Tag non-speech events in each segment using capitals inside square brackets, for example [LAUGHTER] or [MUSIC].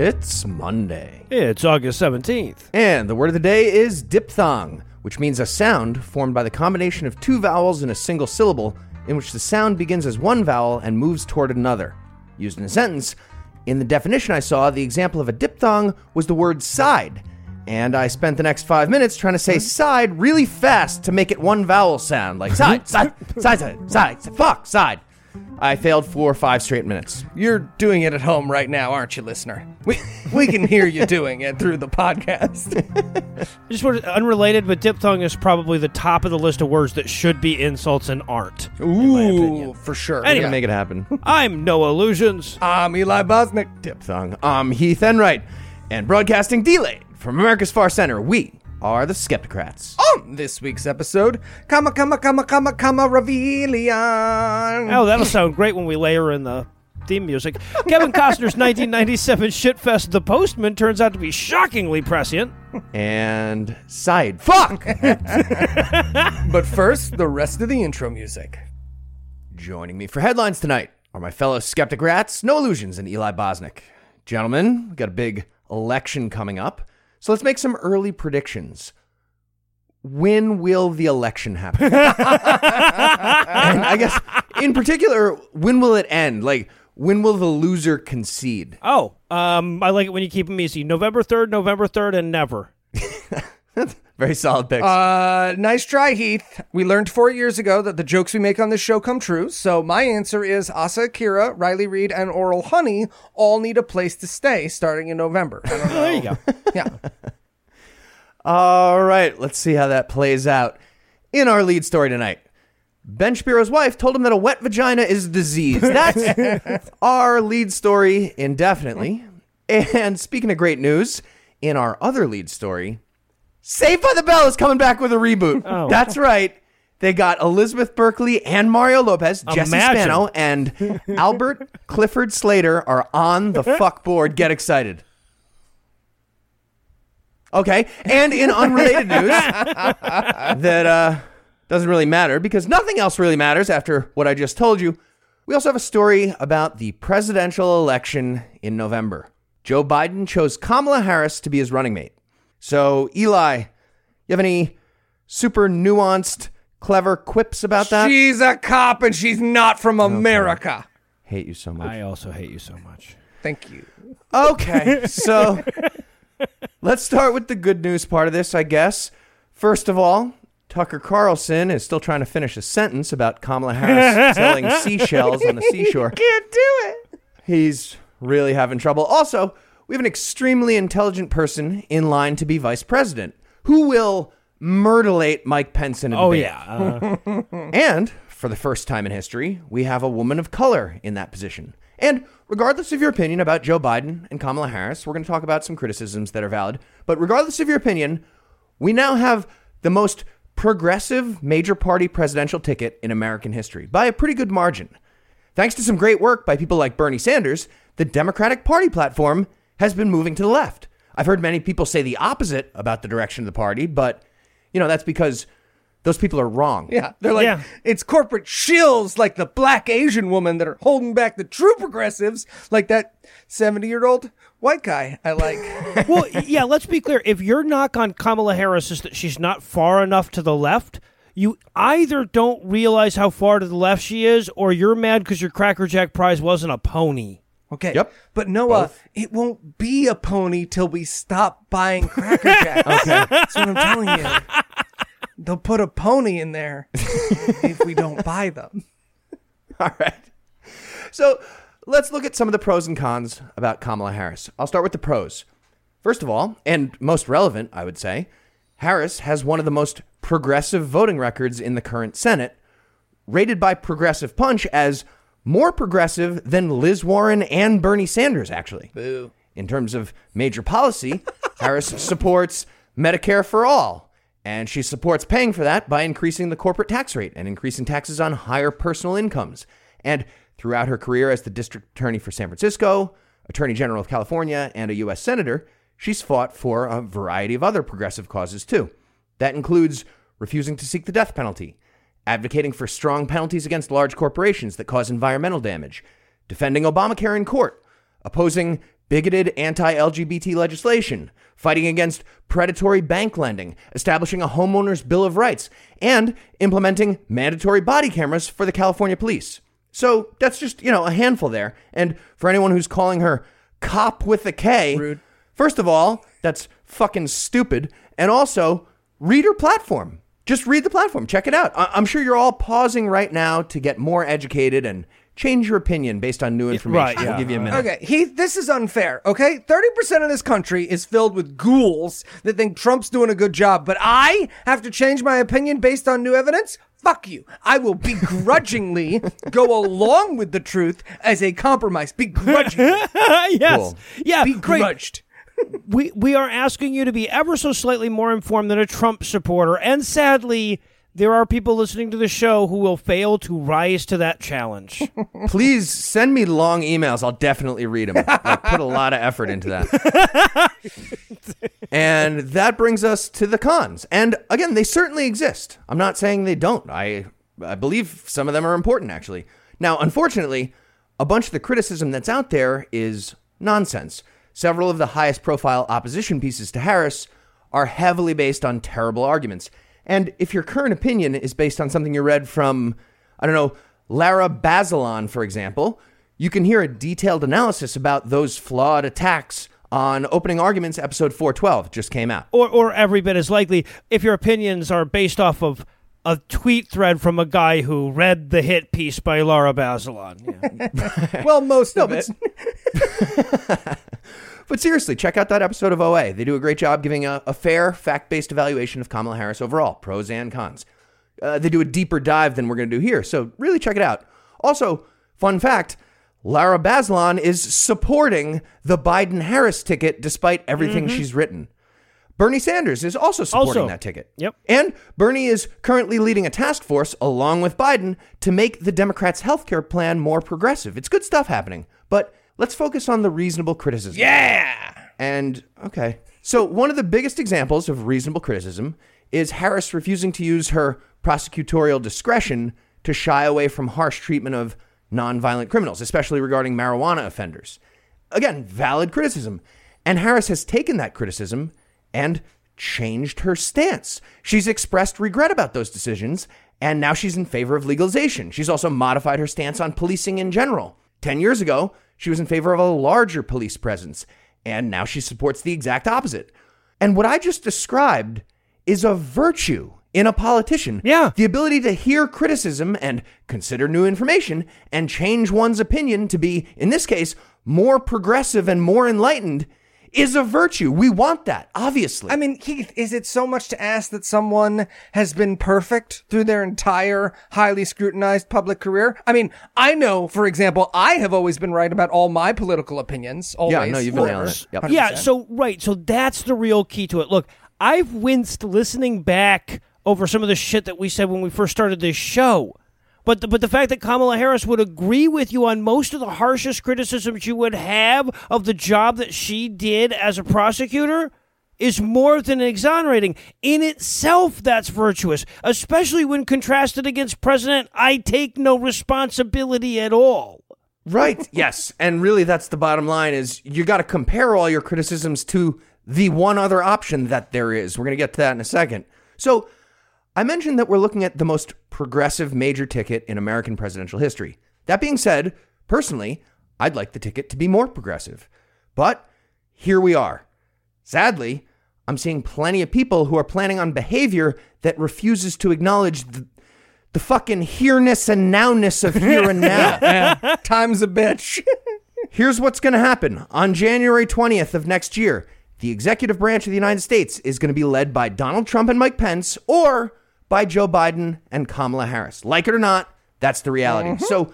It's Monday. It's August 17th. And the word of the day is diphthong, which means a sound formed by the combination of two vowels in a single syllable, in which the sound begins as one vowel and moves toward another. Used in a sentence, in the definition I saw, the example of a diphthong was the word side. And I spent the next five minutes trying to say mm-hmm. side really fast to make it one vowel sound, like side, mm-hmm. side, side, side, side, side, fuck, side. I failed four or five straight minutes. You're doing it at home right now, aren't you, listener? We, we can hear you [LAUGHS] doing it through the podcast. Just word unrelated, but diphthong is probably the top of the list of words that should be insults and aren't. Ooh, for sure. I'm gonna make it happen. I'm Noah Lugeons. I'm Eli Bosnick. Diphthong. I'm Heath Enright, and broadcasting delayed from America's Far Center. We are the Skepticrats. On this week's episode, Kama Kama Kama Kama Kama Ravilion. Oh, that'll sound great when we layer in the theme music. Kevin Costner's [LAUGHS] 1997 shitfest The Postman turns out to be shockingly prescient. And side. Fuck! [LAUGHS] But first, the rest of the intro music. Joining me for headlines tonight are my fellow skeptic rats, Noah Lugeons, and Eli Bosnick. Gentlemen, we got a big election coming up, so let's make some early predictions. When will the election happen? [LAUGHS] and I guess, in particular, when will it end? Like, when will the loser concede? Oh, um, I like it when you keep them easy. November 3rd, November 3rd, and never. [LAUGHS] Very solid picks. Uh, nice try, Heath. We learned four years ago that the jokes we make on this show come true. So my answer is Asa Akira, Riley Reid, and Oral Honey all need a place to stay starting in November. I don't know. [LAUGHS] There you go. Yeah. [LAUGHS] All right, let's see how that plays out. In our lead story tonight, Ben Shapiro's wife told him that a wet vagina is a disease. [LAUGHS] That's our lead story indefinitely. And speaking of great news, in our other lead story, Saved by the Bell is coming back with a reboot. [LAUGHS] Oh. That's right. They got Elizabeth Berkley and Mario Lopez, Jesse Imagine. Spano, and [LAUGHS] Albert Clifford Slater are on the [LAUGHS] fuck board. Get excited. Okay, and in unrelated news, that uh, doesn't really matter because nothing else really matters after what I just told you. We also have a story about the presidential election in November. Joe Biden chose Kamala Harris to be his running mate. So, Eli, you have any super nuanced, clever quips about that? She's a cop and she's not from America. Hate you so much. I also hate you so much. Thank you. Okay, so [LAUGHS] let's start with the good news part of this, I guess. First of all, Tucker Carlson is still trying to finish a sentence about Kamala Harris [LAUGHS] selling seashells on the seashore. Can't do it. He's really having trouble. Also, we have an extremely intelligent person in line to be vice president who will murderate Mike Pence in a Oh, debate. yeah. Uh, [LAUGHS] And for the first time in history, we have a woman of color in that position. And regardless of your opinion about Joe Biden and Kamala Harris, we're going to talk about some criticisms that are valid. But regardless of your opinion, we now have the most progressive major party presidential ticket in American history by a pretty good margin. Thanks to some great work by people like Bernie Sanders, the Democratic Party platform has been moving to the left. I've heard many people say the opposite about the direction of the party, but you know, that's because those people are wrong. Yeah, they're like Yeah. it's corporate shills like the black Asian woman that are holding back the true progressives, like that seventy-year-old white guy I like. [LAUGHS] well, yeah, let's be clear. If your knock on Kamala Harris is that she's not far enough to the left, you either don't realize how far to the left she is, or you're mad because your Cracker Jack prize wasn't a pony. Okay. Yep. But Noah, it won't be a pony till we stop buying Cracker [LAUGHS] Jacks. okay. That's what I'm telling you. They'll put a pony in there [LAUGHS] if we don't buy them. All right. So let's look at some of the pros and cons about Kamala Harris. I'll start with the pros. First of all, and most relevant, I would say, Harris has one of the most progressive voting records in the current Senate, rated by Progressive Punch as more progressive than Liz Warren and Bernie Sanders, actually. Boo. In terms of major policy, [LAUGHS] Harris supports Medicare for all, and she supports paying for that by increasing the corporate tax rate and increasing taxes on higher personal incomes. And throughout her career as the district attorney for San Francisco, attorney general of California, and a U.S. senator, she's fought for a variety of other progressive causes too. That includes refusing to seek the death penalty, advocating for strong penalties against large corporations that cause environmental damage, defending Obamacare in court, opposing bigoted anti LGBT legislation, fighting against predatory bank lending, establishing a homeowner's bill of rights, and implementing mandatory body cameras for the California police. So that's just, you know, a handful there. And for anyone who's calling her cop with a K, Rude. first of all, that's fucking stupid. And also, read her platform. Just read the platform. Check it out. I- I'm sure you're all pausing right now to get more educated and change your opinion based on new information. right, We'll give you a minute. Okay, Heath, this is unfair, okay? 30% of this country is filled with ghouls that think Trump's doing a good job, but I have to change my opinion based on new evidence? Fuck you. I will begrudgingly [LAUGHS] go along with the truth as a compromise. Begrudgingly. [LAUGHS] yes. Cool. Yeah. Begrudged. We we are asking you to be ever so slightly more informed than a Trump supporter, and sadly, there are people listening to the show who will fail to rise to that challenge. [LAUGHS] Please send me long emails. I'll definitely read them. I put a lot of effort into that. [LAUGHS] and that brings us to the cons. And again, they certainly exist. I'm not saying they don't. I I believe some of them are important actually. Now, unfortunately, a bunch of the criticism that's out there is nonsense. Several of the highest profile opposition pieces to Harris are heavily based on terrible arguments. And if your current opinion is based on something you read from, I don't know, Lara Bazelon, for example, you can hear a detailed analysis about those flawed attacks on Opening Arguments, episode 412, just came out. or or every bit as likely if your opinions are based off of a tweet thread from a guy who read the hit piece by Lara Bazelon. Yeah. [LAUGHS] Well, most of it. [LAUGHS] But seriously, check out that episode of OA. They do a great job giving a, a fair, fact based evaluation of Kamala Harris overall, pros and cons. Uh, they do a deeper dive than we're going to do here, so really check it out. Also, fun fact Lara Bazelon is supporting the Biden Harris ticket despite everything she's written. Bernie Sanders is also supporting Also. that ticket. Yep. And Bernie is currently leading a task force along with Biden to make the Democrats' healthcare plan more progressive. It's good stuff happening. But let's focus on the reasonable criticism. Yeah. And okay. So, one of the biggest examples of reasonable criticism is Harris refusing to use her prosecutorial discretion to shy away from harsh treatment of nonviolent criminals, especially regarding marijuana offenders. Again, valid criticism. And Harris has taken that criticism and changed her stance. She's expressed regret about those decisions, and now she's in favor of legalization. She's also modified her stance on policing in general. 10 years ago, she was in favor of a larger police presence, and now she supports the exact opposite. And what I just described is a virtue in a politician. Yeah. The ability to hear criticism and consider new information and change one's opinion to be, in this case, more progressive and more enlightened is a virtue. We want that, obviously. I mean, Keith, is it so much to ask that someone has been perfect through their entire highly scrutinized public career? I mean, I know, for example, I have always been right about all my political opinions. Always. Yeah, no, you've been forever. nailing it. Yep. 100%. Yeah, so right, so that's the real key to it. Look, I've winced listening back over some of the shit that we said when we first started this show. But the, but the fact that Kamala Harris would agree with you on most of the harshest criticisms you would have of the job that she did as a prosecutor is more than exonerating. In itself, that's virtuous, especially when contrasted against President I take no responsibility at all. Right. [LAUGHS] yes. And really that's the bottom line is you got to compare all your criticisms to the one other option that there is. We're going to get to that in a second. So, I mentioned that we're looking at the most progressive major ticket in American presidential history. That being said, personally, I'd like the ticket to be more progressive. But here we are. Sadly, I'm seeing plenty of people who are planning on behavior that refuses to acknowledge the, the fucking here-ness and nowness of here and [LAUGHS] now. Yeah. Time's a bitch. Here's what's going to happen. On January 20th of next year, the executive branch of the United States is going to be led by Donald Trump and Mike Pence or by Joe Biden and Kamala Harris. Like it or not, that's the reality. Mm-hmm. So,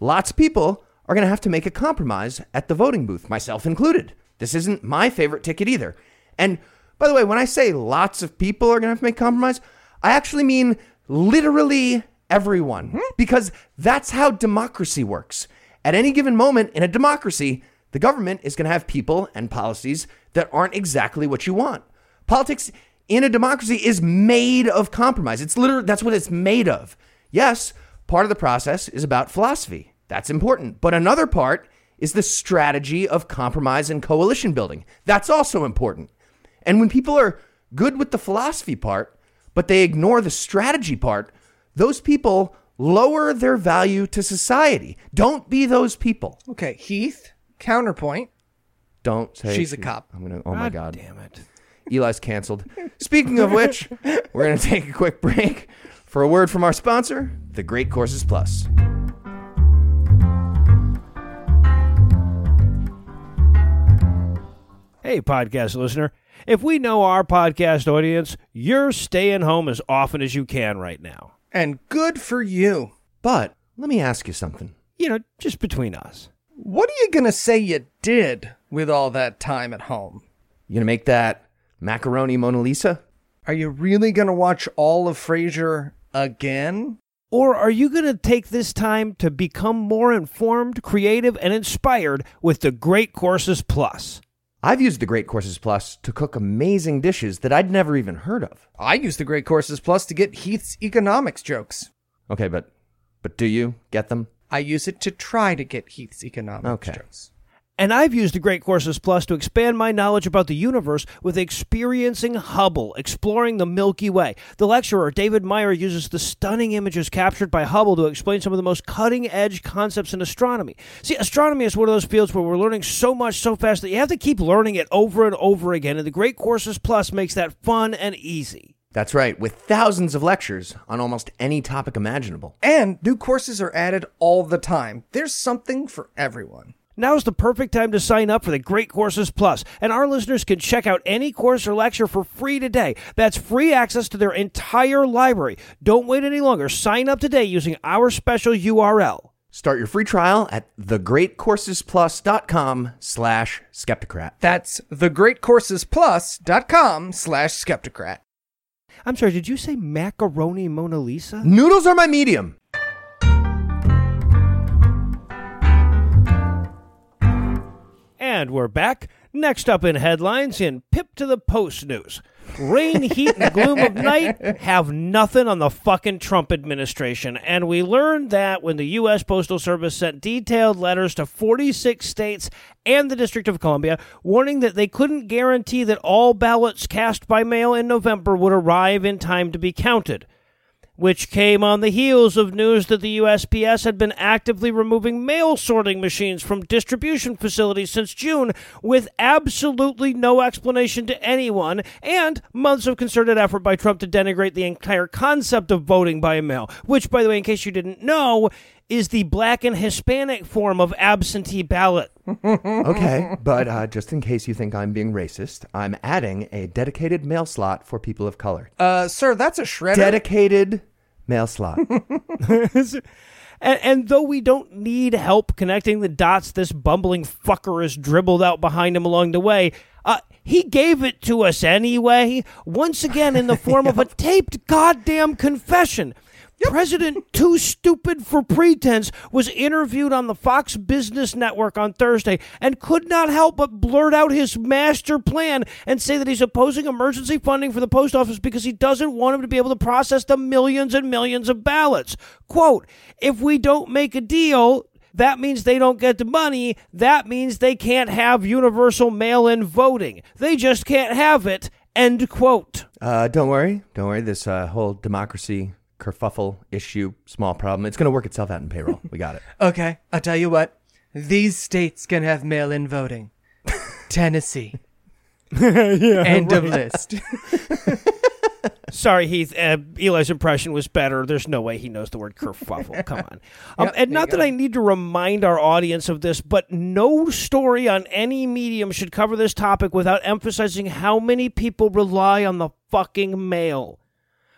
lots of people are going to have to make a compromise at the voting booth, myself included. This isn't my favorite ticket either. And by the way, when I say lots of people are going to have to make compromise, I actually mean literally everyone hmm? because that's how democracy works. At any given moment in a democracy, the government is going to have people and policies that aren't exactly what you want. Politics in a democracy is made of compromise. It's literally that's what it's made of. Yes, part of the process is about philosophy. That's important. But another part is the strategy of compromise and coalition building. That's also important. And when people are good with the philosophy part, but they ignore the strategy part, those people lower their value to society. Don't be those people. Okay, Heath, counterpoint. Don't say She's a cop. I'm gonna. Oh my god. Damn it. Eli's canceled. Speaking of which, we're going to take a quick break for a word from our sponsor, The Great Courses Plus. Hey, podcast listener. If we know our podcast audience, you're staying home as often as you can right now. And good for you. But let me ask you something. You know, just between us. What are you going to say you did with all that time at home? You going to make that macaroni Mona Lisa? Are you really going to watch all of Frasier again? Or are you going to take this time to become more informed, creative, and inspired with the Great Courses Plus? I've used the Great Courses Plus to cook amazing dishes that I'd never even heard of. I use the Great Courses Plus to get Heath's economics jokes. Okay, but but do you get them? I use it to try to get Heath's economics Okay. jokes. And I've used the Great Courses Plus to expand my knowledge about the universe with experiencing Hubble, exploring the Milky Way. The lecturer, David Meyer, uses the stunning images captured by Hubble to explain some of the most cutting edge concepts in astronomy. See, astronomy is one of those fields where we're learning so much so fast that you have to keep learning it over and over again, and the Great Courses Plus makes that fun and easy. That's right, with thousands of lectures on almost any topic imaginable. And new courses are added all the time. There's something for everyone. Now's the perfect time to sign up for the Great Courses Plus, and our listeners can check out any course or lecture for free today. That's free access to their entire library. Don't wait any longer. Sign up today using our special URL. Start your free trial at thegreatcoursesplus.com slash skepticrat. That's thegreatcoursesplus.com slash skepticrat. I'm sorry, did you say macaroni Mona Lisa? Noodles are my medium. And we're back. Next up in headlines in Pip to the Post news. Rain, heat, and gloom of night have nothing on the fucking Trump administration. And we learned that when the U.S. Postal Service sent detailed letters to 46 states and the District of Columbia warning that they couldn't guarantee that all ballots cast by mail in November would arrive in time to be counted which came on the heels of news that the USPS had been actively removing mail sorting machines from distribution facilities since June with absolutely no explanation to anyone, and months of concerted effort by Trump to denigrate the entire concept of voting by mail, which, by the way, in case you didn't know, is the black and Hispanic form of absentee ballot. [LAUGHS] Okay, but uh, just in case you think I'm being racist, I'm adding a dedicated mail slot for people of color. Uh, sir, that's a shredder. Dedicated mail slot. [LAUGHS] and, and though we don't need help connecting the dots this bumbling fucker has dribbled out behind him along the way, uh, he gave it to us anyway, once again in the [LAUGHS] form of a taped goddamn confession. President Too Stupid for Pretense was interviewed on the Fox Business Network on Thursday and could not help but blurt out his master plan and say that he's opposing emergency funding for the post office because he doesn't want him to be able to process the millions and millions of ballots. Quote, if we don't make a deal, that means they don't get the money. That means they can't have universal mail in voting. They just can't have it. End quote. uh, don't worry. Don't worry. This uh, whole democracy kerfuffle issue, small problem. It's going to work itself out in payroll. We got it. [LAUGHS] Okay, I'll tell you what. These states can have mail-in voting. [LAUGHS] Tennessee. [LAUGHS] yeah, End of list. Sorry, Heath. Uh, Eli's impression was better. There's no way he knows the word kerfuffle. Come on. Um, Yep, and not that. I need to remind our audience of this, but no story on any medium should cover this topic without emphasizing how many people rely on the fucking mail.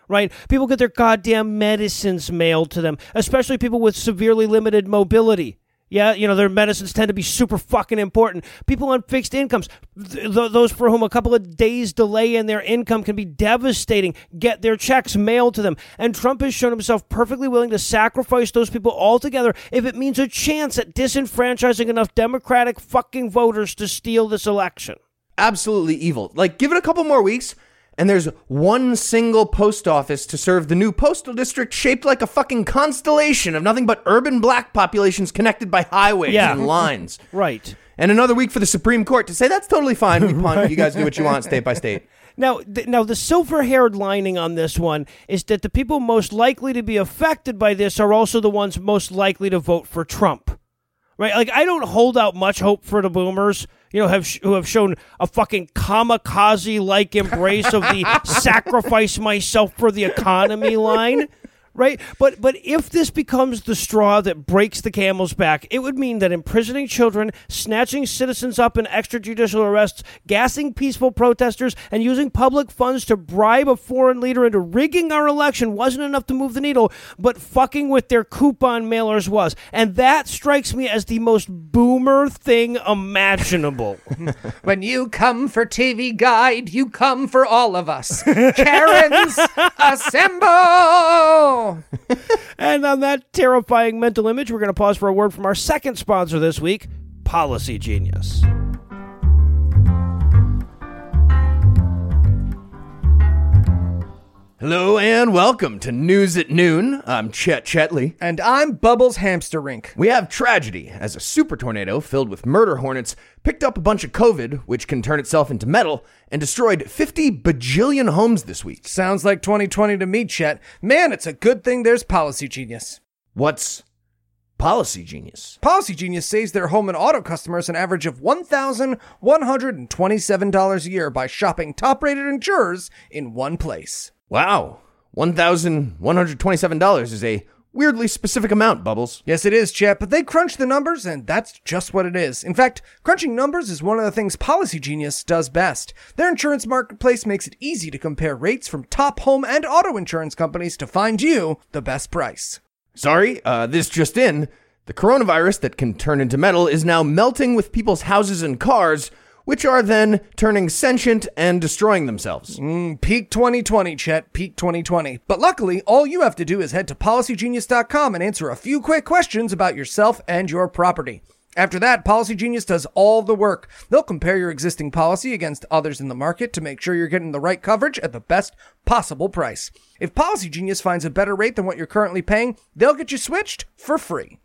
Right? People get their goddamn medicines mailed to them, especially people with severely limited mobility. Yeah, you know, their medicines tend to be super fucking important. People on fixed incomes, th- th- those for whom a couple of days delay in their income can be devastating, get their checks mailed to them. And Trump has shown himself perfectly willing to sacrifice those people altogether if it means a chance at disenfranchising enough Democratic fucking voters to steal this election. Absolutely evil. Like, give it a couple more weeks, and there's one single post office to serve the new postal district shaped like a fucking constellation of nothing but urban black populations connected by highways Yeah. and lines. [LAUGHS] Right. And another week for the Supreme Court to say that's totally fine. We punt. You guys do what you want, state by state. [LAUGHS] Now, th- now the silver-haired lining on this one is that the people most likely to be affected by this are also the ones most likely to vote for Trump. Right? Like I don't hold out much hope for the boomers, you know, have sh- who have shown a fucking kamikaze-like embrace of the [LAUGHS] sacrifice myself for the economy line. Right, but but if this becomes the straw that breaks the camel's back, it would mean that imprisoning children, snatching citizens up in extrajudicial arrests, gassing peaceful protesters, and using public funds to bribe a foreign leader into rigging our election wasn't enough to move the needle, but fucking with their coupon mailers was, and that strikes me as the most boomer thing imaginable. [LAUGHS] When you come for TV Guide, you come for all of us. [LAUGHS] Karens, assemble! [LAUGHS] And on that terrifying mental image, we're going to pause for a word from our second sponsor this week, Policy Genius. Hello and welcome to News at Noon. I'm Chet Chetley. And I'm Bubbles Hamster Rink. We have tragedy as a super tornado filled with murder hornets picked up a bunch of COVID, which can turn itself into metal, and destroyed 50 bajillion homes this week. Sounds like 2020 to me, Chet. Man, it's a good thing there's Policy Genius. What's policy genius? Policy Genius saves their home and auto customers an average of $1,127 a year by shopping top rated insurers in one place. Wow, $1,127 is a weirdly specific amount, Bubbles. Yes, it is, Chet, but they crunch the numbers, and that's just what it is. In fact, crunching numbers is one of the things Policy Genius does best. Their insurance marketplace makes it easy to compare rates from top home and auto insurance companies to find you the best price. Sorry, uh, this just in. The coronavirus that can turn into metal is now melting with people's houses and cars, which are then turning sentient and destroying themselves. Mm, peak 2020, Chet. Peak 2020. But luckily, all you have to do is head to policygenius.com and answer a few quick questions about yourself and your property. After that, Policy Genius does all the work. They'll compare your existing policy against others in the market to make sure you're getting the right coverage at the best possible price. If Policy Genius finds a better rate than what you're currently paying, they'll get you switched for free.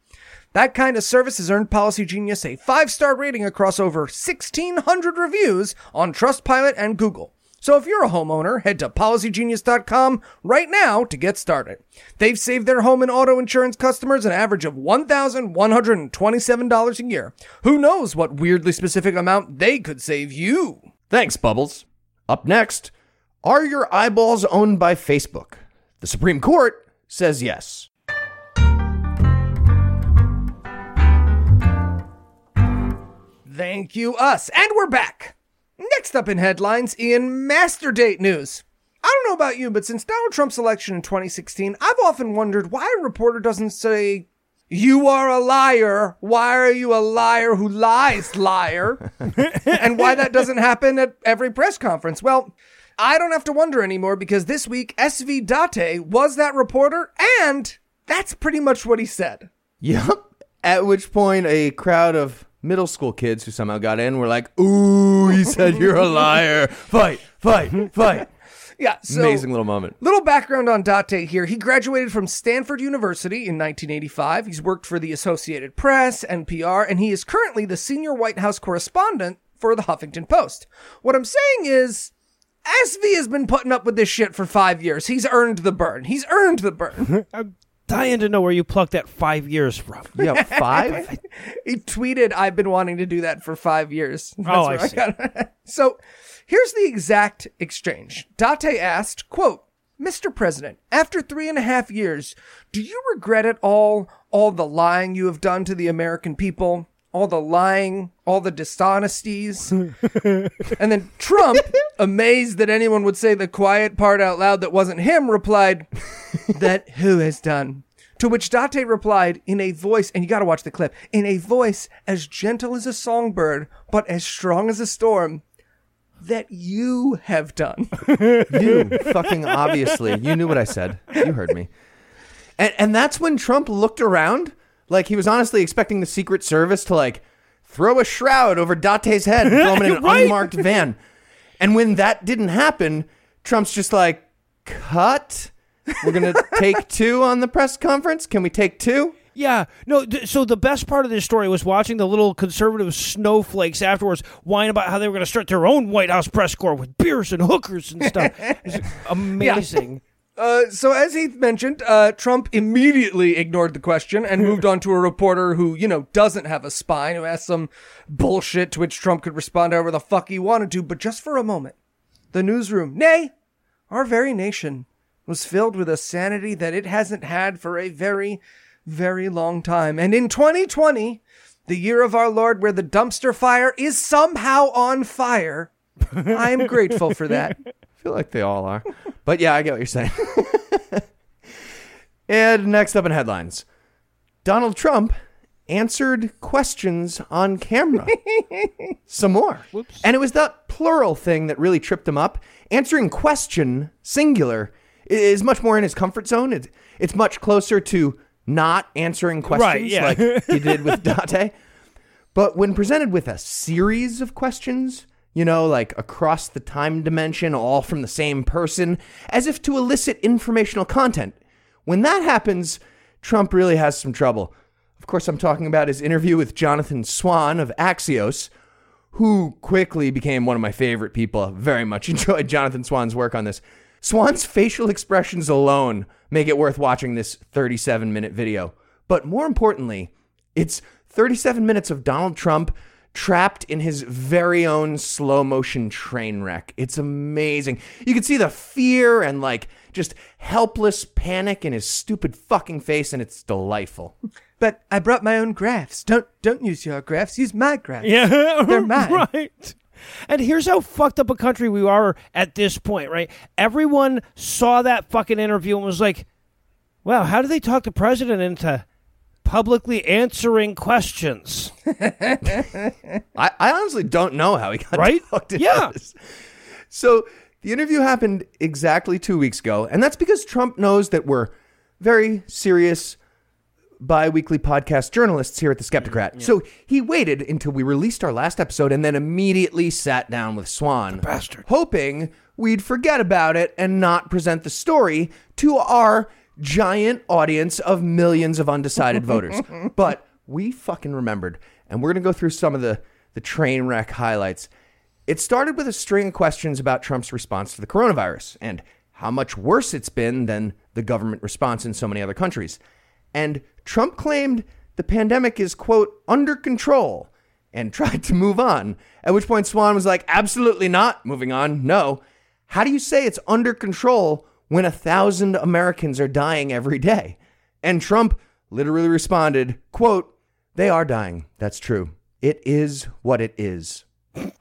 That kind of service has earned Policy Genius a five star rating across over 1,600 reviews on Trustpilot and Google. So if you're a homeowner, head to policygenius.com right now to get started. They've saved their home and auto insurance customers an average of $1,127 a year. Who knows what weirdly specific amount they could save you? Thanks, Bubbles. Up next, are your eyeballs owned by Facebook? The Supreme Court says yes. Thank you, us. And we're back. Next up in headlines, in Master Date news. I don't know about you, but since Donald Trump's election in 2016, I've often wondered why a reporter doesn't say, You are a liar. Why are you a liar who lies, liar? [LAUGHS] and why that doesn't happen at every press conference. Well, I don't have to wonder anymore because this week, SV Date was that reporter, and that's pretty much what he said. Yep. At which point, a crowd of middle school kids who somehow got in were like, Ooh, he said you're a liar. Fight, fight, fight. Yeah, so Amazing little moment. Little background on Date here. He graduated from Stanford University in 1985. He's worked for the Associated Press, NPR, and he is currently the senior White House correspondent for the Huffington Post. What I'm saying is, SV has been putting up with this shit for five years. He's earned the burn. He's earned the burn. [LAUGHS] I'm dying to know where you plucked that five years from. Yeah, [LAUGHS] five? he tweeted, I've been wanting to do that for five years. [LAUGHS] That's Oh, I where see. got it. [LAUGHS] so here's the exact exchange. Date asked, quote, Mr. President, after three and a half years, do you regret at all, all the lying you have done to the American people? All the lying, all the dishonesties. [LAUGHS] and then Trump, amazed that anyone would say the quiet part out loud that wasn't him, replied, [LAUGHS] That who has done? To which Date replied in a voice, and you gotta watch the clip, in a voice as gentle as a songbird, but as strong as a storm, that you have done. [LAUGHS] You fucking obviously. You knew what I said. You heard me. And and that's when Trump looked around like he was honestly expecting the Secret Service to like throw a shroud over Date's head and throw him in [LAUGHS] an Right. unmarked van. And when that didn't happen, Trump's just like, cut. We're gonna [LAUGHS] take two on the press conference. Can we take two? Yeah, no. Th- so the best part of this story was watching the little conservative snowflakes afterwards whine about how they were going to start their own White House press corps with beers and hookers and stuff. [LAUGHS] It's amazing. Uh, so as Heath mentioned, uh, Trump immediately ignored the question and moved on to a reporter who, you know, doesn't have a spine, who asked some bullshit to which Trump could respond however the fuck he wanted to. But just for a moment, the newsroom, nay, our very nation, was filled with a sanity that it hasn't had for a very, very long time. And in 2020, the year of our Lord where the dumpster fire is somehow on fire, [LAUGHS] I am grateful for that. Feel like they all are. But yeah, I get what you're saying. [LAUGHS] and next up in headlines Donald Trump answered questions on camera. [LAUGHS] Some more. Whoops. And it was that plural thing that really tripped him up. Answering question, singular, is much more in his comfort zone. It's, it's much closer to not answering questions Right, yeah. like he did with Dante. But when presented with a series of questions, you know, like across the time dimension, all from the same person, as if to elicit informational content, when that happens, Trump really has some trouble. Of course, I'm talking about his interview with Jonathan Swan of Axios, who quickly became one of my favorite people. Very much [LAUGHS] enjoyed Jonathan Swan's work on this. Swan's facial expressions alone make it worth watching this 37 minute video. But more importantly, it's 37 minutes of Donald Trump trapped in his very own slow motion train wreck. It's amazing. You can see the fear and like just helpless panic in his stupid fucking face, and it's delightful. [LAUGHS] But I brought my own graphs. Don't don't use your graphs. Use my graphs. Yeah, [LAUGHS] They're [LAUGHS] mine. right. And here's how fucked up a country we are at this point, right? Everyone saw that fucking interview and was like, "Wow, how do they talk the president into publicly answering questions?" I, I honestly don't know how he got Right? talked into Yeah. this. So the interview happened exactly two weeks ago, and that's because Trump knows that we're very serious bi-weekly podcast journalists here at the Skepticrat. Mm, so he waited until we released our last episode and then immediately sat down with Swan, bastard. hoping we'd forget about it and not present the story to our giant audience of millions of undecided voters. [LAUGHS] But we fucking remembered, and we're going to go through some of the the train wreck highlights. It started with a string of questions about Trump's response to the coronavirus and how much worse it's been than the government response in so many other countries. And Trump claimed the pandemic is, quote, under control and [LAUGHS] tried to move on. At which point Swan was like, absolutely not. Moving on. No. How do you say it's under control when a thousand Americans are dying every day? And Trump literally responded, quote, they are dying. That's true. It is what it is.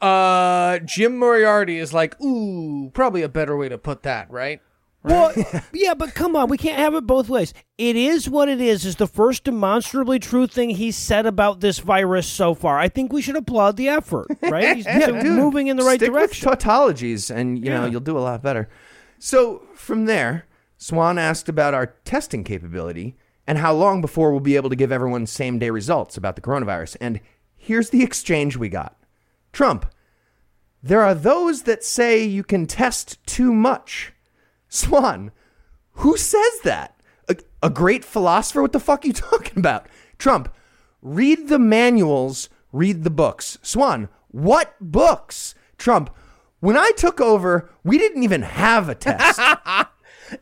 Uh, Jim Moriarty is like, ooh, probably a better way to put that, right? Well, [LAUGHS] yeah, but come on, we can't have it both ways. It is what it is. Is the first demonstrably true thing he's said about this virus so far. I think we should applaud the effort, right? He's [LAUGHS] Yeah, dude, moving in the right stick direction. With tautologies, and you know Yeah. you'll do a lot better. So from there, Swan asked about our testing capability and how long before we'll be able to give everyone same day results about the coronavirus. And here's the exchange we got: Trump, there are those that say you can test too much. Swan, who says that? A, a great philosopher? What the fuck are you [LAUGHS] talking about? Trump, read the manuals, read the books. Swan, what books? Trump, when I took over, we didn't even have a test. [LAUGHS]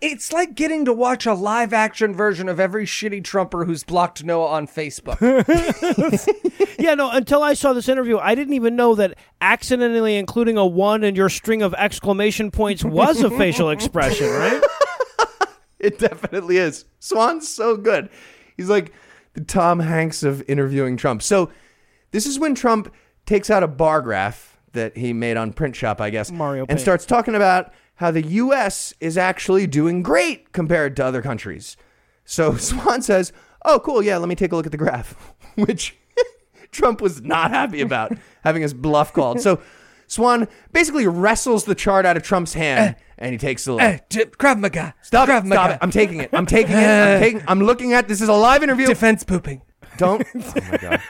It's like getting to watch a live action version of every shitty Trumper who's blocked Noah on Facebook. [LAUGHS] yeah, no. Until I saw this interview, I didn't even know that accidentally including a one in your string of exclamation points was a facial expression, right? [LAUGHS] it definitely is. Swan's so good. He's like the Tom Hanks of interviewing Trump. So this is when Trump takes out a bar graph that he made on print shop, I guess, Mario and Paint. starts talking about how the U.S. is actually doing great compared to other countries. So [LAUGHS] Swan says, "Oh, cool, yeah, let me take a look at the graph," [LAUGHS] which [LAUGHS] Trump was not happy about having his bluff called. So Swan basically wrestles the chart out of Trump's hand, and he takes a look. Eh, J- Krav Maga. Stop Krav it. Maga. Stop it. I'm taking it. I'm taking it. I'm taking I'm looking at this is a live interview. Defense pooping. Don't Oh my god.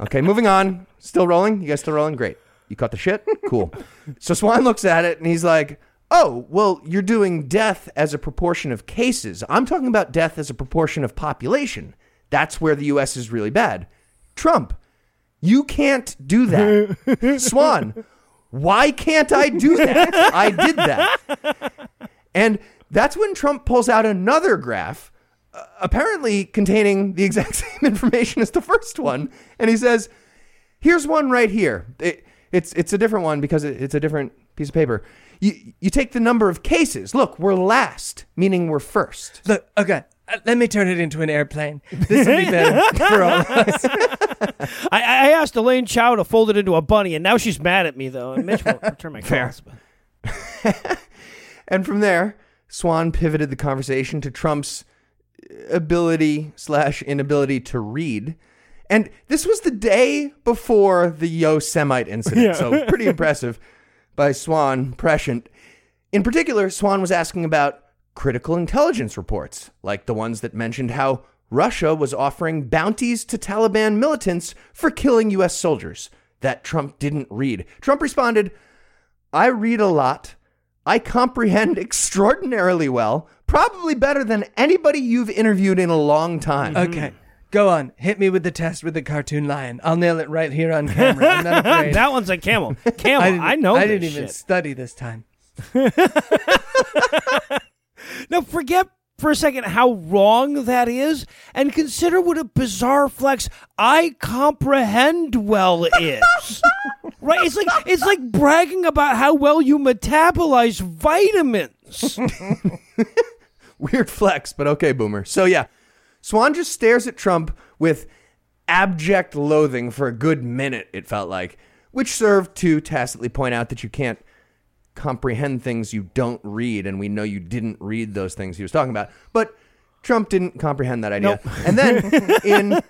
Okay, moving on. Still rolling? You guys still rolling? Great. You caught the shit? Cool. so Swan looks at it and he's like, Oh, well, you're doing death as a proportion of cases. I'm talking about death as a proportion of population. That's where the US is really bad. Trump, you can't do that. [LAUGHS] Swan, why can't I do that? I did that. And that's when Trump pulls out another graph, apparently containing the exact [LAUGHS] same information as the first one. And he says, Here's one right here. It, it's, it's a different one because it, it's a different piece of paper. You, you take the number of cases. Look, we're last, meaning we're first. Look, okay. uh, Let me turn it into an airplane. This will be better [LAUGHS] for all of us. I, I asked Elaine Chao to fold it into a bunny, and now she's mad at me though. And Mitch won't return my calls. but- [LAUGHS] And from there, Swan pivoted the conversation to Trump's ability slash inability to read. And this was the day before the Yosemite incident, so pretty [LAUGHS] impressive by Swan prescient. In particular, Swan was asking about critical intelligence reports, like the ones that mentioned how Russia was offering bounties to Taliban militants for killing U.S. soldiers that Trump didn't read. Trump responded, I read a lot. I comprehend [LAUGHS] extraordinarily well, probably better than anybody you've interviewed in a long time. Mm-hmm. Okay. Go on. Hit me with the test with the cartoon lion. I'll nail it right here on [LAUGHS] camera. I'm not afraid. that one's a camel. Camel. [LAUGHS] I, didn't- know. I this didn't even shit. study this time. [LAUGHS] Now forget for a second how wrong that is, and consider what a bizarre flex "I comprehend well" is. right? It's like it's like bragging about how well you metabolize vitamins. [LAUGHS] Weird flex, but okay, boomer. So yeah, Swan just stares at Trump with abject loathing for a good minute, it felt like, which served to tacitly point out that you can't comprehend things you don't read, and we know you didn't read those things he was talking about. But Trump didn't comprehend that idea. And then, [LAUGHS] in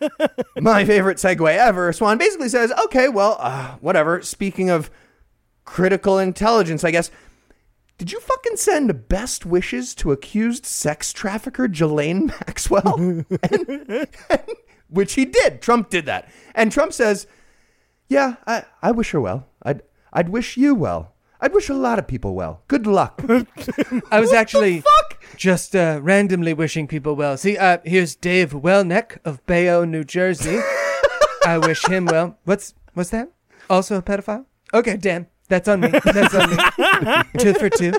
my favorite segue ever, Swan basically says, okay, well, uh, whatever. Speaking of critical intelligence, I guess. Did you fucking send best wishes to accused sex trafficker Ghislaine Maxwell? [LAUGHS] And- and- which he did. Trump did that. And Trump says, Yeah, I, I wish her well. I'd, I'd wish you well. I'd wish a lot of people well. Good luck. [LAUGHS] I was actually fuck? just uh, randomly wishing people well. See, uh, here's Dave Wellneck of Bayonne, New Jersey. [LAUGHS] I wish him well. What's what's that? Also a pedophile? Okay, damn. That's on me. That's on me. [LAUGHS] two for two.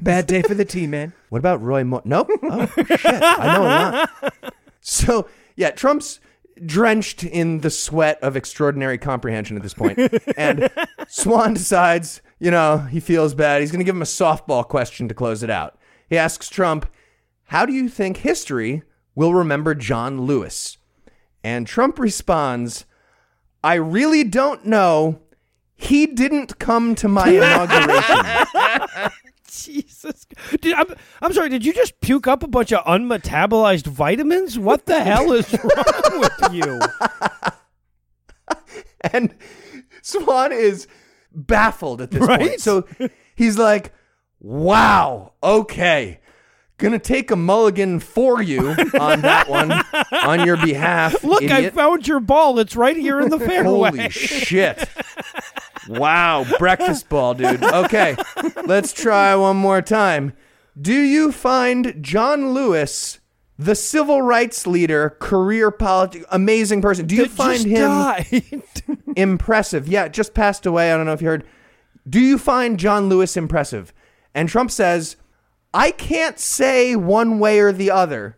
Bad day for the tea, man. What about Roy Moore? Nope. Oh, shit. I know a lot. So, yeah, Trump's drenched in the sweat of extraordinary comprehension at this point. And Swan decides, you know, he feels bad. He's going to give him a softball question to close it out. He asks Trump, How do you think history will remember John Lewis? And Trump responds, I really don't know. He didn't come to my inauguration. [LAUGHS] Jesus, did, I'm, I'm sorry. Did you just puke up a bunch of unmetabolized vitamins? What the hell is wrong with you? [LAUGHS] and Swan is baffled at this Right? point. So he's like, "Wow, okay, gonna take a mulligan for you on that one on your behalf." Look, I found your ball. It's right here in the [LAUGHS] fairway. Holy shit! Wow, breakfast ball, dude. Okay, let's try one more time. Do you find John Lewis? The civil rights leader, career politics, amazing person. Do you find him [LAUGHS] impressive. Yeah, just passed away. I don't know if you heard. Do you find John Lewis impressive? And Trump says, I can't say one way or the other.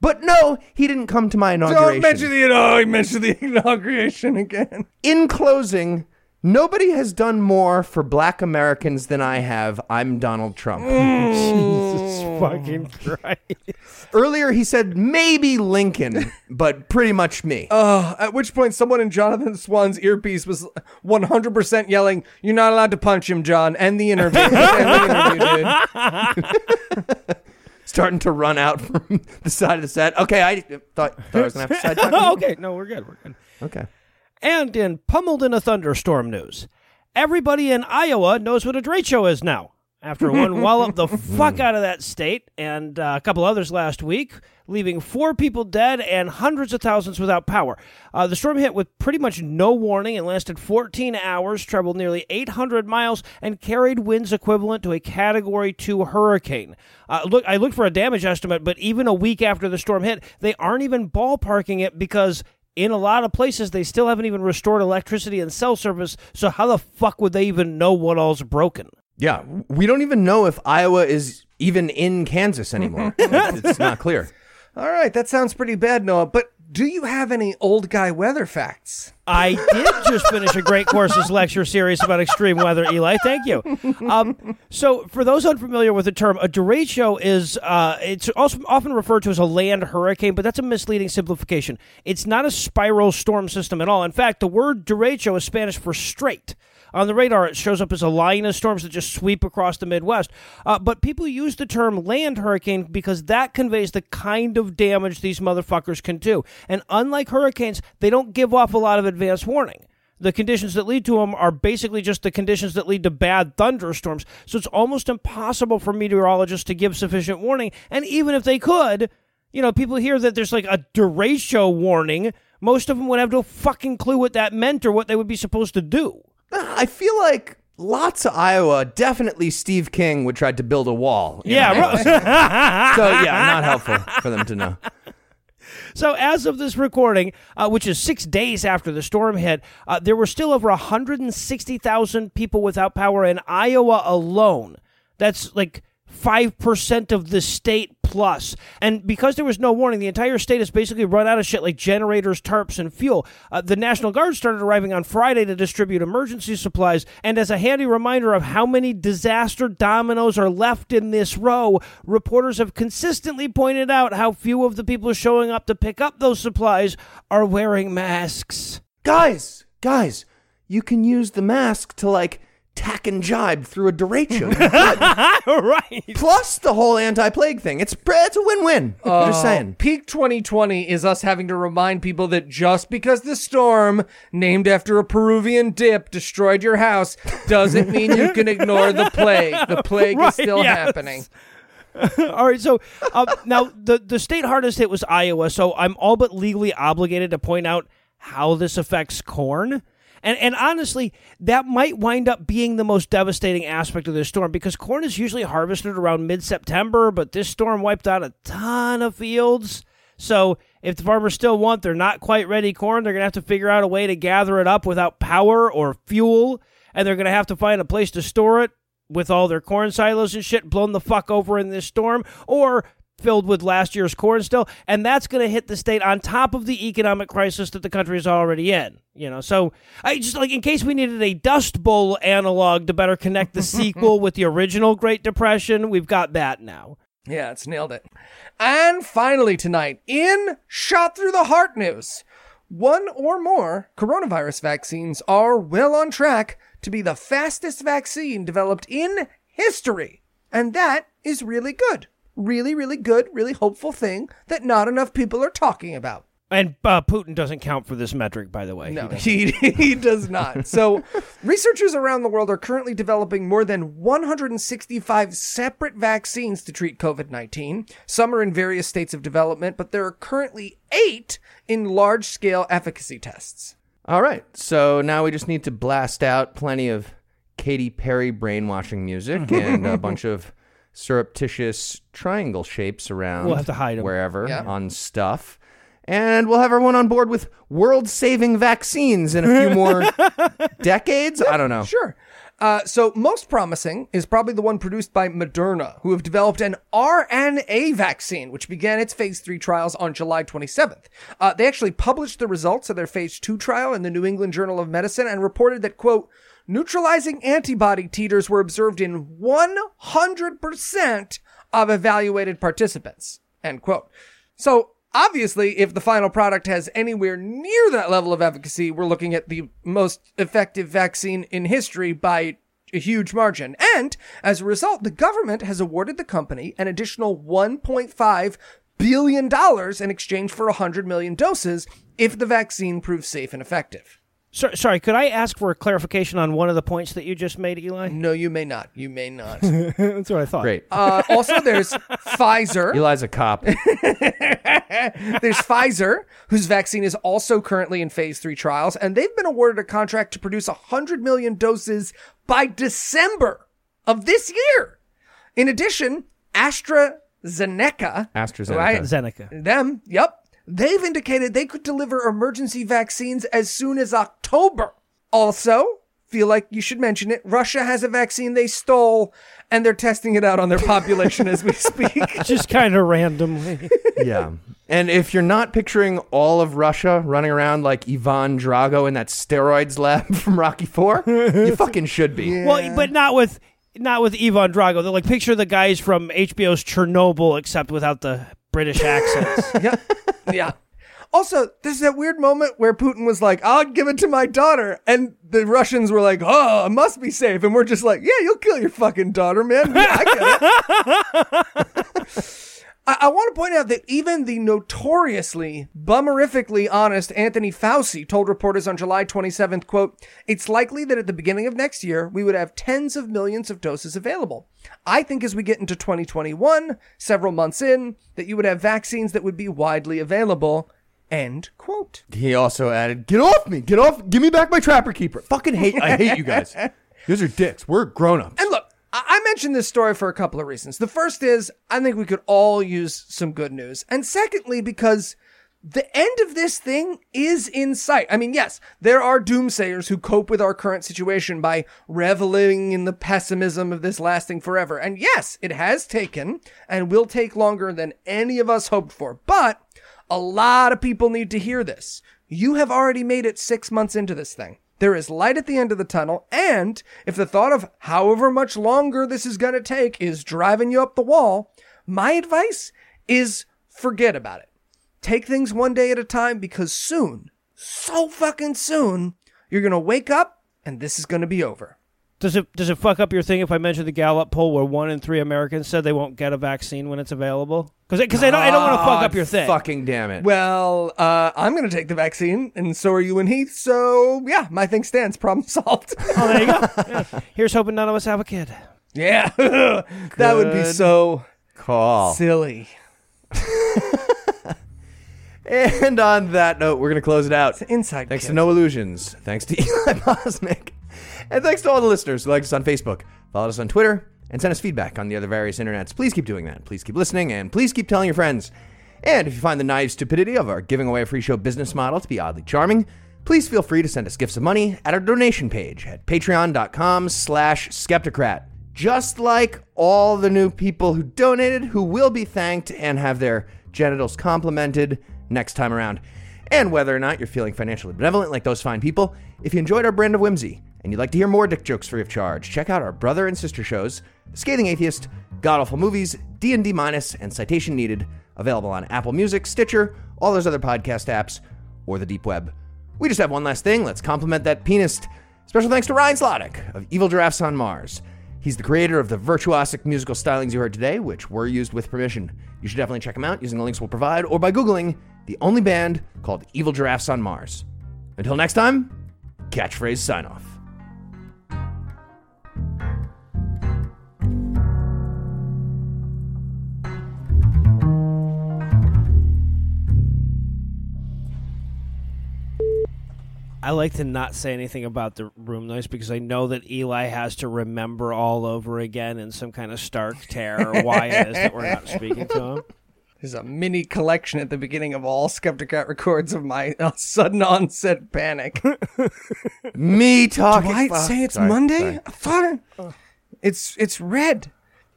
But no, he didn't come to my inauguration. Don't mention the oh, he mentioned the [LAUGHS] inauguration again. In closing, nobody has done more for black Americans than I have. I'm Donald Trump. Mm. [LAUGHS] Jesus fucking Christ. Earlier, he said maybe Lincoln, but pretty much me. Oh, at which point someone in Jonathan Swan's earpiece was 100% yelling, "You're not allowed to punch him, John." End the interview. End the interview, dude. [LAUGHS] Starting to run out from the side of the set. Okay, I thought, thought I was going to have to side talk. Oh, [LAUGHS] okay, no, we're good. We're good. Okay. And in pummeled in a thunderstorm news, everybody in Iowa knows what a derecho is now. after one [LAUGHS] wallop the fuck out of that state and uh, a couple others last week, leaving four people dead and hundreds of thousands without power. Uh, the storm hit with pretty much no warning and lasted 14 hours, traveled nearly 800 miles, and carried winds equivalent to a Category 2 hurricane. Uh, look, I looked for a damage estimate, but even a week after the storm hit, they aren't even ballparking it because in a lot of places they still haven't even restored electricity and cell service so how the fuck would they even know what all's broken Yeah, we don't even know if Iowa is even in Kansas anymore. [LAUGHS] it's not clear. All right, that sounds pretty bad, Noah. But do you have any old guy weather facts? I did just finish a great courses lecture series about extreme weather, Eli. Thank you. Um, so, for those unfamiliar with the term, a derecho is uh, it's also often referred to as a land hurricane, but that's a misleading simplification. It's not a spiral storm system at all. In fact, the word derecho is Spanish for straight. On the radar, it shows up as a line of storms that just sweep across the Midwest. Uh, but people use the term land hurricane because that conveys the kind of damage these motherfuckers can do. And unlike hurricanes, they don't give off a lot of advance warning. The conditions that lead to them are basically just the conditions that lead to bad thunderstorms. So it's almost impossible for meteorologists to give sufficient warning. And even if they could, you know, people hear that there's like a derecho warning. Most of them would have no fucking clue what that meant or what they would be supposed to do. I feel like lots of Iowa, definitely Steve King would try to build a wall. Yeah, [LAUGHS] So, yeah, not helpful for them to know. [LAUGHS] So, as of this recording, uh, which is six days after the storm hit, uh, there were still over 160,000 people without power in Iowa alone. That's like 5% of the state plus. And because there was no warning, the entire state has basically run out of shit like generators, tarps, and fuel. Uh, the National Guard started arriving on Friday to distribute emergency supplies. And as a handy reminder of how many disaster dominoes are left in this row, reporters have consistently pointed out how few of the people showing up to pick up those supplies are wearing masks. Guys, guys, you can use the mask to, like, tack and jibe through a derecho. [LAUGHS] right. Plus the whole anti-plague thing. It's it's a win-win. I'm just saying. Peak 2020 is us having to remind people that just because the storm, named after a Peruvian dip, destroyed your house, doesn't mean you can ignore the plague. The [LAUGHS] plague Right, is still yes. happening. [LAUGHS] All right, so uh, now the the state hardest hit was Iowa, so I'm all but legally obligated to point out how this affects corn. And and honestly, that might wind up being the most devastating aspect of this storm because corn is usually harvested around mid-September, but this storm wiped out a ton of fields. So if the farmers still want their not quite ready corn, they're going to have to figure out a way to gather it up without power or fuel, and they're going to have to find a place to store it with all their corn silos and shit blown the fuck over in this storm, or filled with last year's corn still, and that's going to hit the state on top of the economic crisis that the country is already in. You know, so I just like in case we needed a Dust Bowl analog to better connect the [LAUGHS] sequel with the original Great Depression, we've got that now. Yeah, it's nailed it. And finally tonight, in Shot Through the Heart news, one or more coronavirus vaccines are well on track to be the fastest vaccine developed in history. And that is really good. Really, really good, really hopeful thing that not enough people are talking about. And uh, Putin doesn't count for this metric, by the way. No, he, [LAUGHS] he does not. So, researchers around the world are currently developing more than 165 separate vaccines to treat COVID 19. Some are in various states of development, but there are currently eight in large scale efficacy tests. All right. So now we just need to blast out plenty of Katy Perry brainwashing music [LAUGHS] and a bunch of surreptitious triangle shapes around We'll have to hide 'em. wherever Yeah. on stuff. And we'll have everyone on board with world saving vaccines in a few more [LAUGHS] decades. I don't know. Sure. Uh, so, most promising is probably the one produced by Moderna, who have developed an RNA vaccine, which began its phase three trials on July 27th. Uh, they actually published the results of their phase two trial in the New England Journal of Medicine and reported that, quote, neutralizing antibody titers were observed in 100% of evaluated participants, end quote. So, obviously, if the final product has anywhere near that level of efficacy, we're looking at the most effective vaccine in history by a huge margin. And as a result, the government has awarded the company an additional $1.5 billion in exchange for 100 million doses if the vaccine proves safe and effective. So, sorry, could I ask for a clarification on one of the points that you just made, Eli? No, you may not. You may not. [LAUGHS] That's what I thought. Great. Uh, also, there's Pfizer. Eli's a cop. [LAUGHS] There's Pfizer, whose vaccine is also currently in phase three trials, and they've been awarded a contract to produce 100 million doses by December of this year. In addition, AstraZeneca, AstraZeneca. right? Zeneca. them, yep, they've indicated they could deliver emergency vaccines as soon as October. Also, feel like you should mention it, Russia has a vaccine they stole, and they're testing it out on their population as we speak. [LAUGHS] Just kind of randomly. yeah. And if you're not picturing all of Russia running around like Ivan Drago in that steroids lab [LAUGHS] from Rocky Four, you [LAUGHS] fucking should be. Well, but not with not with Ivan Drago. They're like picture the guys from HBO's Chernobyl, except without the British accents. [LAUGHS] yeah. Yeah. Also, there's that weird moment where Putin was like, I'll give it to my daughter. And the Russians were like, oh, it must be safe. And we're just like, yeah, you'll kill your fucking daughter, man. Yeah, I get it. [LAUGHS] I, I want to point out that even the notoriously bummerifically honest Anthony Fauci told reporters on July 27th, quote, it's likely that at the beginning of next year, we would have tens of millions of doses available. I think as we get into 2021, several months in, that you would have vaccines that would be widely available. End quote. He also added, "Get off me! Get off! Give me back my trapper keeper! Fucking hate! I hate you guys. [LAUGHS] Those are dicks. We're grown ups." Mentioned this story for a couple of reasons. The first is I think we could all use some good news. And secondly, because the end of this thing is in sight. I mean, yes, there are doomsayers who cope with our current situation by reveling in the pessimism of this lasting forever. And yes, it has taken and will take longer than any of us hoped for. But a lot of people need to hear this. You have already made it six months into this thing. There is light at the end of the tunnel, and if the thought of however much longer this is going to take is driving you up the wall, my advice is forget about it. Take things one day at a time because soon, so fucking soon, you're going to wake up and this is going to be over. Does it does it fuck up your thing if I mention the Gallup poll where one in three Americans said they won't get a vaccine when it's available? Because because I don't I don't want to fuck up your thing. Fucking damn it. Well, uh, I'm going to take the vaccine, and so are you and Heath. So, yeah, my thing stands. Problem [LAUGHS] solved. Oh, there you go. Yeah. Here's hoping none of us have a kid. yeah, [LAUGHS] that would be so Call. silly. [LAUGHS] And on that note, we're gonna close it out. Inside Thanks kid. to Noah Lugeons. Thanks to Eli Bosnick. And thanks to all the listeners who liked us on Facebook, followed us on Twitter, and sent us feedback on the other various internets. Please keep doing that. Please keep listening, and please keep telling your friends. And if you find the naive stupidity of our giving away a free show business model to be oddly charming, please feel free to send us gifts of money at our donation page at patreon.com slash skepticrat. Just like all the new people who donated, who will be thanked and have their genitals complimented next time around. And whether or not you're feeling financially benevolent like those fine people, if you enjoyed our brand of whimsy and you'd like to hear more dick jokes free of charge, check out our brother and sister shows, Scathing Atheist, God Awful Movies, D&D Minus, and Citation Needed, available on Apple Music, Stitcher, all those other podcast apps, or the deep web. We just have one last thing. Let's compliment that pianist. Special thanks to Ryan Slottick of Evil Giraffes on Mars. He's the creator of the virtuosic musical stylings you heard today, which were used with permission. You should definitely check him out using the links we'll provide or by Googling the only band called Evil Giraffes on Mars. Until next time, catchphrase sign off. I like to not say anything about the room noise because I know that Eli has to remember all over again in some kind of stark terror why it is that we're not [LAUGHS] speaking to him. There's a mini collection at the beginning of all Skepticrat records of my uh, [LAUGHS] sudden onset panic. [LAUGHS] Me talking. Do I fuck. say it's Sorry, Monday? sorry. I thought it, it's it's red.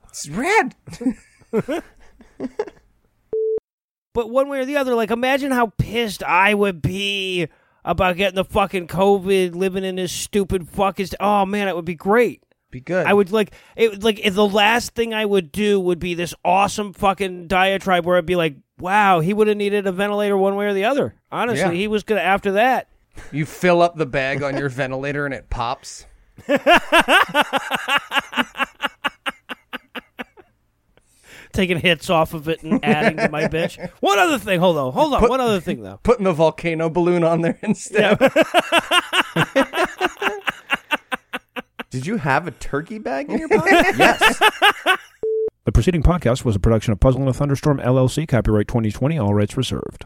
It's red. But one way or the other, like imagine how pissed I would be about getting the fucking COVID, living in this stupid fucking. St- oh man, it would be great. Be good. I would like it. Like if the last thing I would do would be this awesome fucking diatribe where I'd be like, "Wow, he would have needed a ventilator one way or the other." Honestly, Yeah. he was gonna after that. You fill up the bag on your [LAUGHS] ventilator and it pops. [LAUGHS] taking hits off of it and [LAUGHS] adding to my bitch. One other thing, hold on, hold on. One other thing though. Putting the volcano balloon on there instead. [LAUGHS] Did you have a turkey bag in your [LAUGHS] pocket? yes. The preceding podcast was a production of Puzzle in a Thunderstorm LLC, copyright 2020, all rights reserved.